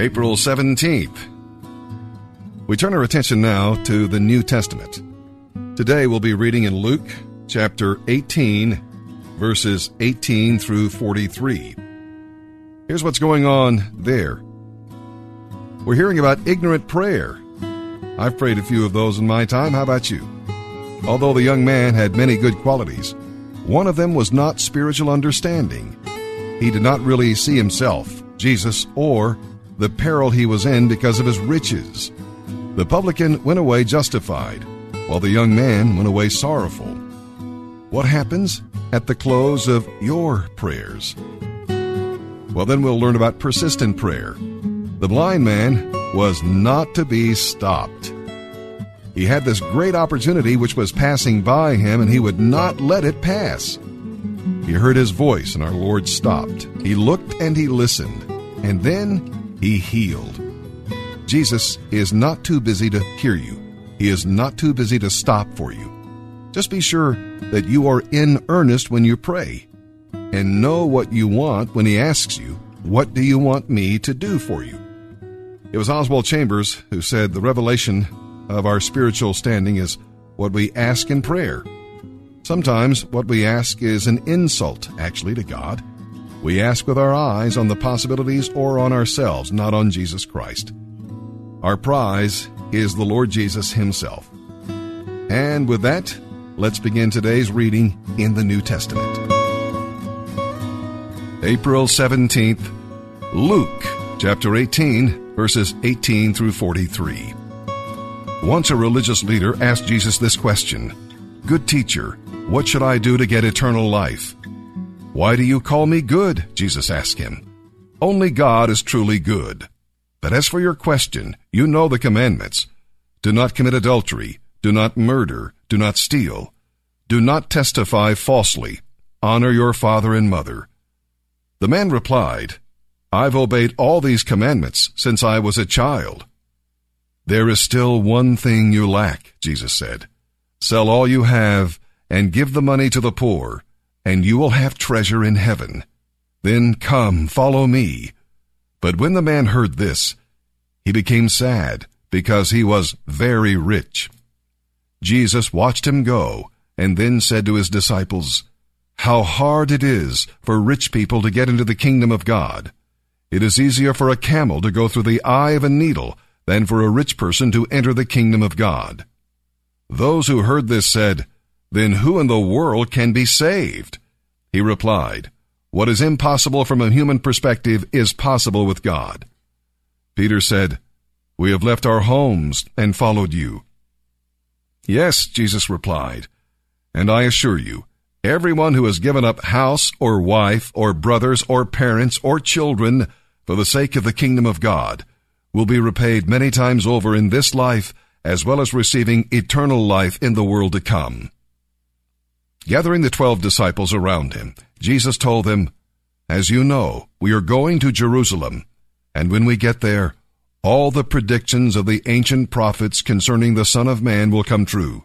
April 17th. We turn our attention now to the New Testament. Today we'll be reading in Luke chapter 18, verses 18 through 43. Here's what's going on there. We're hearing about ignorant prayer. I've prayed a few of those in my time. How about you? Although the young man had many good qualities, one of them was not spiritual understanding. He did not really see himself, Jesus, or the peril he was in because of his riches. The publican went away justified, while the young man went away sorrowful. What happens at the close of your prayers? Well, then we'll learn about persistent prayer. The blind man was not to be stopped. He had this great opportunity which was passing by him, and he would not let it pass. He heard his voice, and our Lord stopped. He looked and he listened, and then he healed. Jesus is not too busy to hear you. He is not too busy to stop for you. Just be sure that you are in earnest when you pray and know what you want when he asks you, What do you want me to do for you? It was Oswald Chambers who said the revelation of our spiritual standing is what we ask in prayer. Sometimes what we ask is an insult, actually, to God. We ask with our eyes on the possibilities or on ourselves, not on Jesus Christ. Our prize is the Lord Jesus Himself. And with that, let's begin today's reading in the New Testament. April 17th, Luke chapter 18, verses 18 through 43. Once a religious leader asked Jesus this question Good teacher, what should I do to get eternal life? Why do you call me good? Jesus asked him. Only God is truly good. But as for your question, you know the commandments. Do not commit adultery. Do not murder. Do not steal. Do not testify falsely. Honor your father and mother. The man replied, I've obeyed all these commandments since I was a child. There is still one thing you lack, Jesus said. Sell all you have and give the money to the poor, and you will have treasure in heaven. Then come, follow me. But when the man heard this, he became sad because he was very rich. Jesus watched him go and then said to his disciples, How hard it is for rich people to get into the kingdom of God. It is easier for a camel to go through the eye of a needle than for a rich person to enter the kingdom of God. Those who heard this said, Then who in the world can be saved? He replied, What is impossible from a human perspective is possible with God. Peter said, We have left our homes and followed you. Yes, Jesus replied, and I assure you, everyone who has given up house or wife or brothers or parents or children for the sake of the kingdom of God will be repaid many times over in this life as well as receiving eternal life in the world to come. Gathering the twelve disciples around him, Jesus told them, As you know, we are going to Jerusalem, and when we get there, all the predictions of the ancient prophets concerning the Son of Man will come true.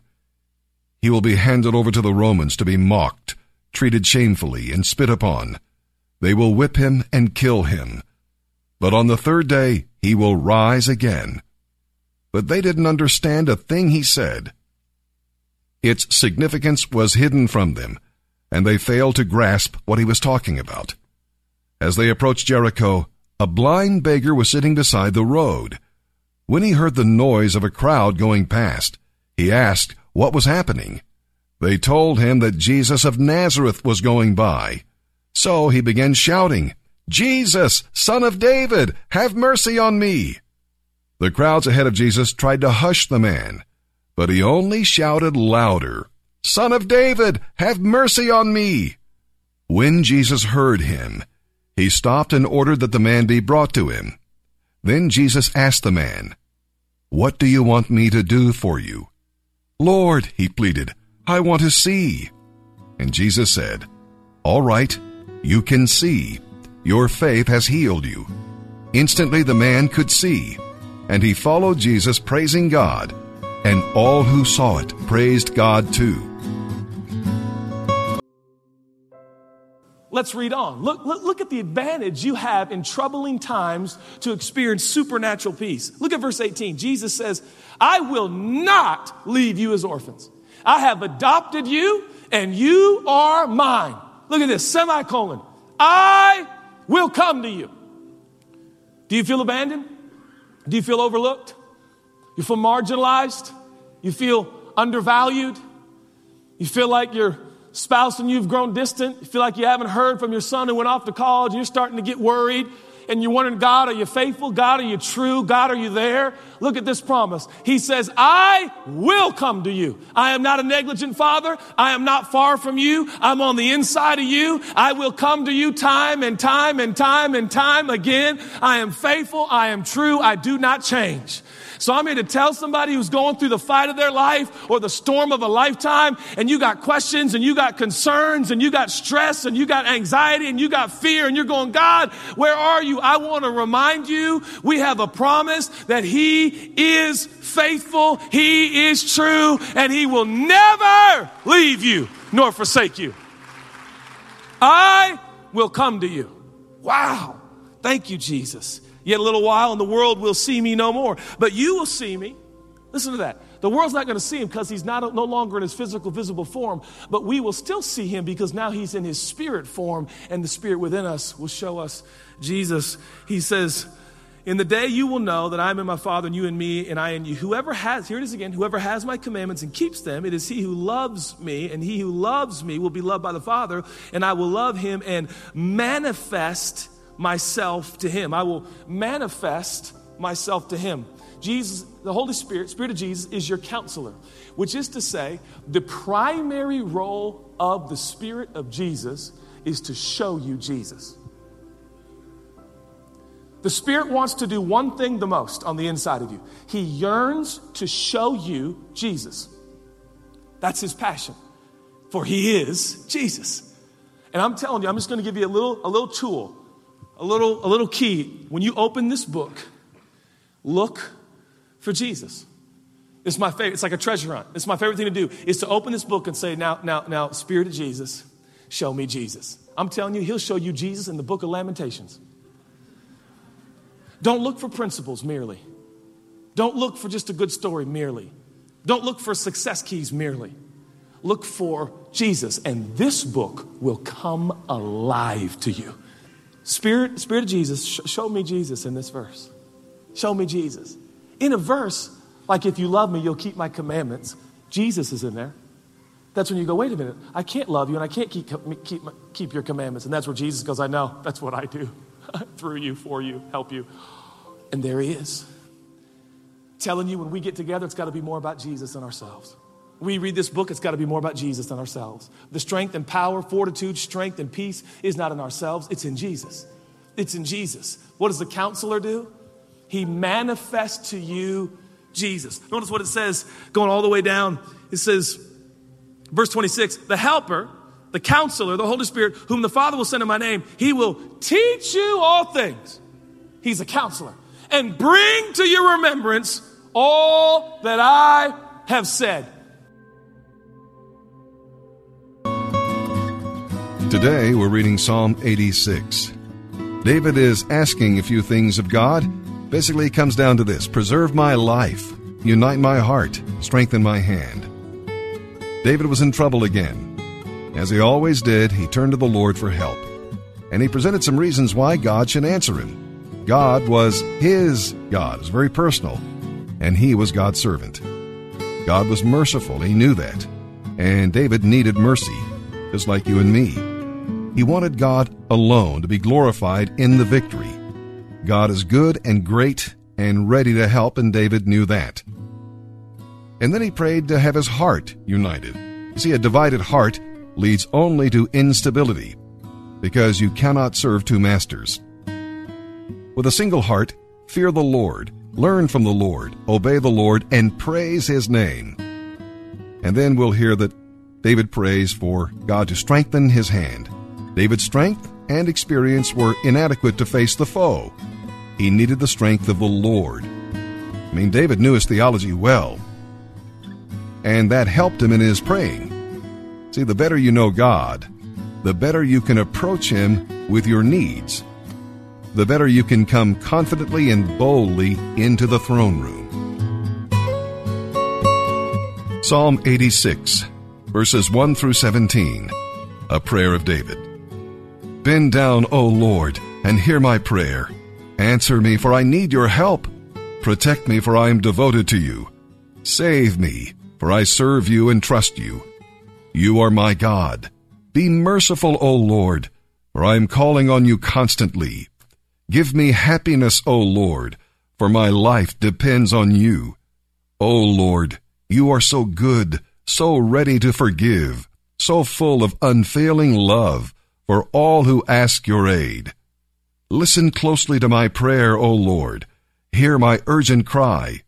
He will be handed over to the Romans to be mocked, treated shamefully, and spit upon. They will whip him and kill him. But on the third day he will rise again. But they didn't understand a thing he said. Its significance was hidden from them, and they failed to grasp what he was talking about. As they approached Jericho, a blind beggar was sitting beside the road. When he heard the noise of a crowd going past, he asked what was happening. They told him that Jesus of Nazareth was going by. So he began shouting, Jesus, son of David, have mercy on me. The crowds ahead of Jesus tried to hush the man, but he only shouted louder, Son of David, have mercy on me. When Jesus heard him, he stopped and ordered that the man be brought to him. Then Jesus asked the man, What do you want me to do for you? Lord, he pleaded, I want to see. And Jesus said, All right, you can see. Your faith has healed you. Instantly the man could see, and he followed Jesus, praising God, and all who saw it praised God too. Let's read on. Look, look, look at the advantage you have in troubling times to experience supernatural peace. Look at verse 18. Jesus says, I will not leave you as orphans. I have adopted you and you are mine. Look at this semicolon. I will come to you. Do you feel abandoned? Do you feel overlooked? You feel marginalized? You feel undervalued? You feel like your spouse and you've grown distant? You feel like you haven't heard from your son who went off to college and you're starting to get worried? and you're wondering, God, are you faithful? God, are you true? God, are you there? Look at this promise. He says, I will come to you. I am not a negligent father. I am not far from you. I'm on the inside of you. I will come to you time and time and time and time again. I am faithful. I am true. I do not change. So I'm here to tell somebody who's going through the fight of their life or the storm of a lifetime, and you got questions and you got concerns and you got stress and you got anxiety and you got fear, and you're going, God, where are you? I want to remind you we have a promise that He is faithful, He is true, and He will never leave you nor forsake you. I will come to you. Wow. Thank you, Jesus. Yet a little while, and the world will see me no more. But you will see me. Listen to that. The world's not going to see him because he's not, no longer in his physical, visible form, but we will still see him because now he's in his spirit form, and the spirit within us will show us Jesus. He says, In the day you will know that I am in my Father, and you in me, and I in you. Whoever has, here it is again, whoever has my commandments and keeps them, it is he who loves me, and he who loves me will be loved by the Father, and I will love him and manifest myself to him. I will manifest myself to him. Jesus, the Holy Spirit, Spirit of Jesus, is your counselor, which is to say, the primary role of the Spirit of Jesus is to show you Jesus. The Spirit wants to do one thing the most on the inside of you He yearns to show you Jesus. That's His passion, for He is Jesus. And I'm telling you, I'm just going to give you a little, a little tool a little, a little key. When you open this book, look for Jesus. It's my favorite. It's like a treasure hunt. It's my favorite thing to do is to open this book and say, now, now, now, Spirit of Jesus, show me Jesus. I'm telling you, he'll show you Jesus in the book of Lamentations. Don't look for principles merely. Don't look for just a good story merely. Don't look for success keys merely. Look for Jesus, and this book will come alive to you. Spirit, Spirit of Jesus, sh- show me Jesus in this verse. Show me Jesus. In a verse, like if you love me, you'll keep my commandments, Jesus is in there. That's when you go, wait a minute, I can't love you and I can't keep, keep, keep your commandments. And that's where Jesus goes, I know, that's what I do. Through you, for you, help you. And there he is. Telling you when we get together, it's got to be more about Jesus than ourselves we read this book, it's got to be more about Jesus than ourselves. The strength and power, fortitude, strength and peace is not in ourselves, it's in Jesus. It's in Jesus. What does the counselor do? He manifests to you Jesus. Notice what it says going all the way down. It says, verse 26 the helper, the counselor, the Holy Spirit, whom the Father will send in my name, he will teach you all things. He's a counselor. And bring to your remembrance all that I have said. Today we're reading Psalm 86. David is asking a few things of God. Basically, it comes down to this preserve my life, unite my heart, strengthen my hand. David was in trouble again. As he always did, he turned to the Lord for help. And he presented some reasons why God should answer him. God was his God, it was very personal, and he was God's servant. God was merciful, he knew that. And David needed mercy, just like you and me. He wanted God alone to be glorified in the victory. God is good and great and ready to help, and David knew that. And then he prayed to have his heart united. You see, a divided heart leads only to instability, because you cannot serve two masters. With a single heart, fear the Lord, learn from the Lord, obey the Lord, and praise his name. And then we'll hear that David prays for God to strengthen his hand David's strength and experience were inadequate to face the foe. He needed the strength of the Lord. I mean, David knew his theology well, and that helped him in his praying. See, the better you know God, the better you can approach Him with your needs. The better you can come confidently and boldly into the throne room. Psalm 86, verses 1 through 17, a prayer of David. Bend down, O Lord, and hear my prayer. Answer me, for I need your help. Protect me, for I am devoted to you. Save me, for I serve you and trust you. You are my God. Be merciful, O Lord, for I am calling on you constantly. Give me happiness, O Lord, for my life depends on you. O Lord, you are so good, so ready to forgive, so full of unfailing love for all who ask your aid. Listen closely to my prayer, O Lord. Hear my urgent cry.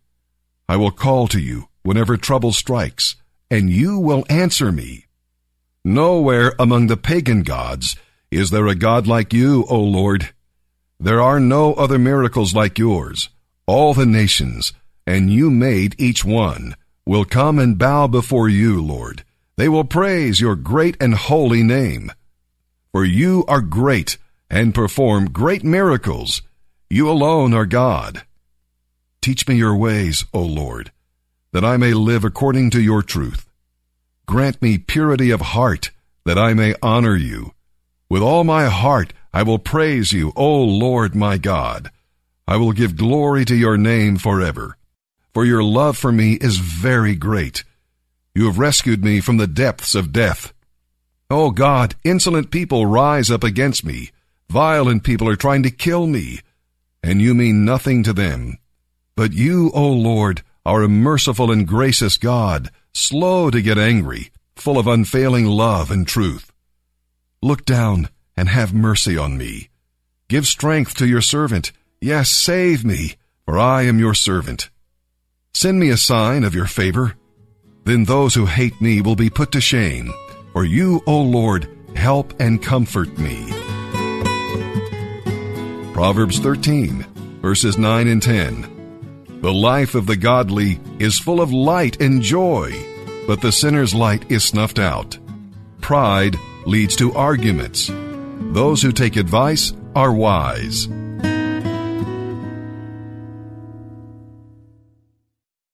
I will call to you whenever trouble strikes, and you will answer me. Nowhere among the pagan gods is there a God like you, O Lord. There are no other miracles like yours. All the nations, and you made each one, will come and bow before you, Lord. They will praise your great and holy name. For you are great and perform great miracles. You alone are God. Teach me your ways, O Lord, that I may live according to your truth. Grant me purity of heart, that I may honor you. With all my heart I will praise you, O Lord my God. I will give glory to your name forever for your love for me is very great. You have rescued me from the depths of death. O oh God, insolent people rise up against me. Violent people are trying to kill me. And you mean nothing to them. But you, O Lord, are a merciful and gracious God, slow to get angry, full of unfailing love and truth. Look down and have mercy on me. Give strength to your servant. Yes, save me, for I am your servant. Send me a sign of your favor. Then those who hate me will be put to shame. For you, O Lord, help and comfort me. Proverbs 13, verses 9 and 10. The life of the godly is full of light and joy, but the sinner's light is snuffed out. Pride leads to arguments. Those who take advice are wise.